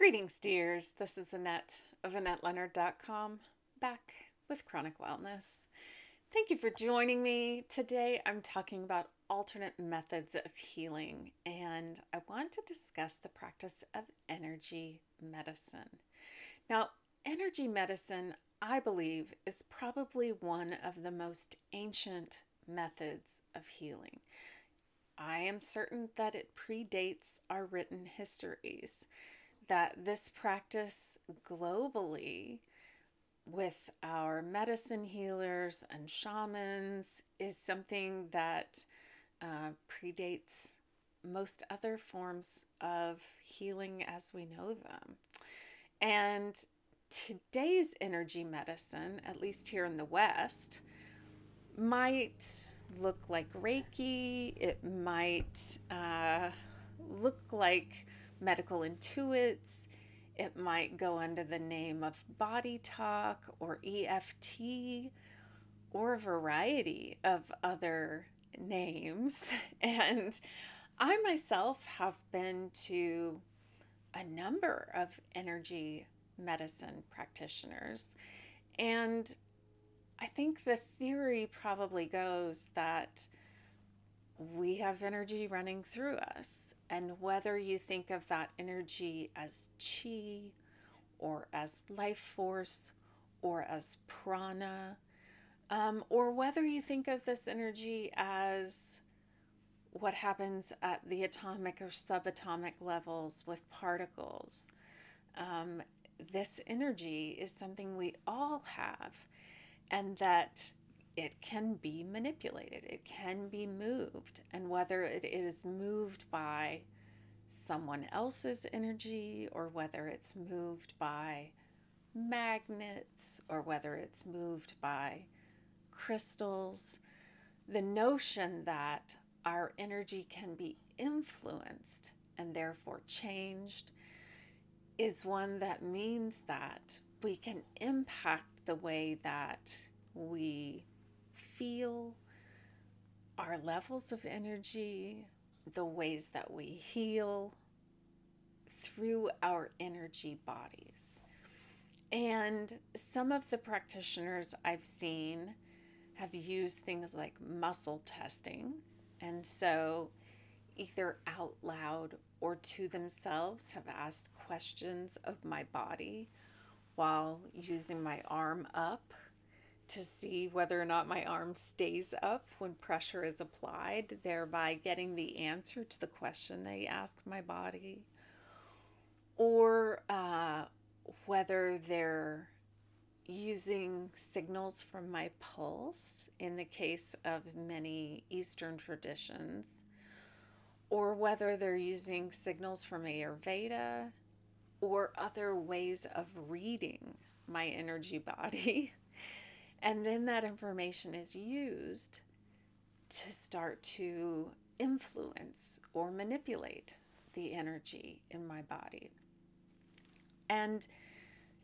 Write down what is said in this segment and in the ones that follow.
Greetings, dears. This is Annette of AnnetteLeonard.com back with Chronic Wellness. Thank you for joining me. Today I'm talking about alternate methods of healing, and I want to discuss the practice of energy medicine. Now, energy medicine, I believe, is probably one of the most ancient methods of healing. I am certain that it predates our written histories that this practice globally with our medicine healers and shamans is something that uh, predates most other forms of healing as we know them. And today's energy medicine, at least here in the West, might look like Reiki, it might uh, look like medical intuits. It might go under the name of body talk or EFT or a variety of other names. And I myself have been to a number of energy medicine practitioners. And I think the theory probably goes that we have energy running through us. And whether you think of that energy as chi or as life force or as prana, um, or whether you think of this energy as what happens at the atomic or subatomic levels with particles, um, this energy is something we all have, and that it can be manipulated, it can be moved. And whether it is moved by someone else's energy or whether it's moved by magnets or whether it's moved by crystals, the notion that our energy can be influenced and therefore changed is one that means that we can impact the way that we feel our levels of energy, the ways that we heal through our energy bodies. And some of the practitioners I've seen have used things like muscle testing. And so, either out loud or to themselves, have asked questions of my body while using my arm up to see whether or not my arm stays up when pressure is applied, thereby getting the answer to the question they ask my body, or uh, whether they're using signals from my pulse in the case of many Eastern traditions, or whether they're using signals from Ayurveda or other ways of reading my energy body. And then that information is used to start to influence or manipulate the energy in my body. And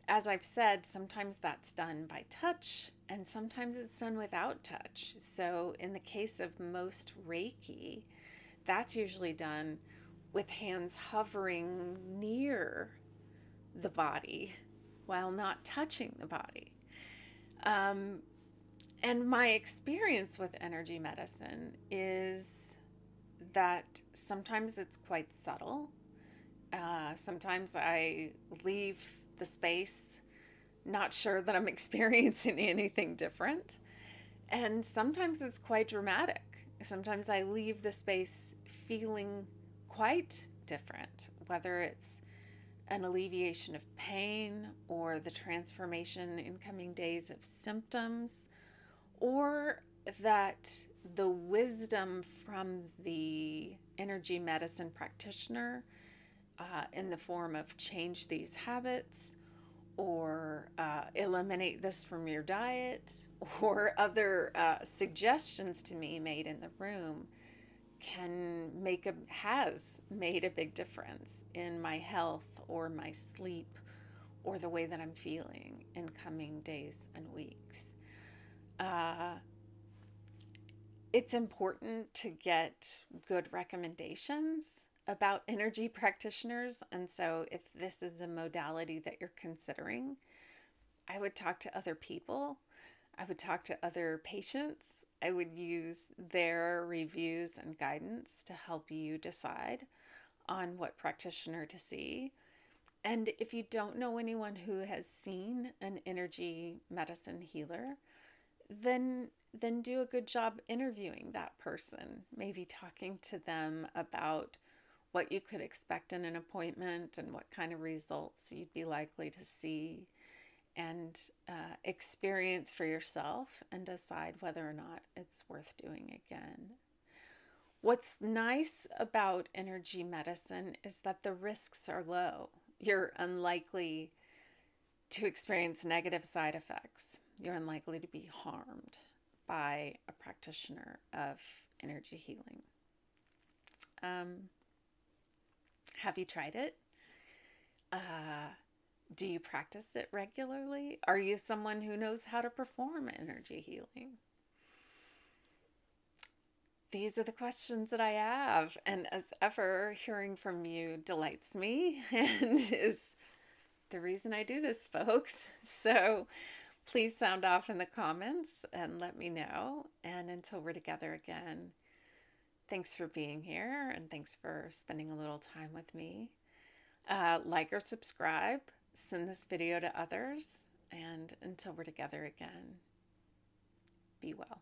as I've said, sometimes that's done by touch and sometimes it's done without touch. So, in the case of most Reiki, that's usually done with hands hovering near the body while not touching the body. Um, and my experience with energy medicine is that sometimes it's quite subtle. Uh, sometimes I leave the space not sure that I'm experiencing anything different. And sometimes it's quite dramatic. Sometimes I leave the space feeling quite different, whether it's an alleviation of pain or the transformation in coming days of symptoms, or that the wisdom from the energy medicine practitioner uh, in the form of change these habits or uh, eliminate this from your diet or other uh, suggestions to me made in the room can make a has made a big difference in my health or my sleep or the way that I'm feeling in coming days and weeks. Uh, it's important to get good recommendations about energy practitioners. And so, if this is a modality that you're considering, I would talk to other people. I would talk to other patients. I would use their reviews and guidance to help you decide on what practitioner to see. And if you don't know anyone who has seen an energy medicine healer, then then do a good job interviewing that person, maybe talking to them about what you could expect in an appointment and what kind of results you'd be likely to see and uh, experience for yourself and decide whether or not it's worth doing again. What's nice about energy medicine is that the risks are low. You're unlikely to experience negative side effects. You're unlikely to be harmed by a practitioner of energy healing. Um, have you tried it? Uh, do you practice it regularly? Are you someone who knows how to perform energy healing? These are the questions that I have. And as ever, hearing from you delights me and is the reason I do this, folks. So please sound off in the comments and let me know. And until we're together again, thanks for being here and thanks for spending a little time with me. Uh, like or subscribe, send this video to others, and until we're together again, be well.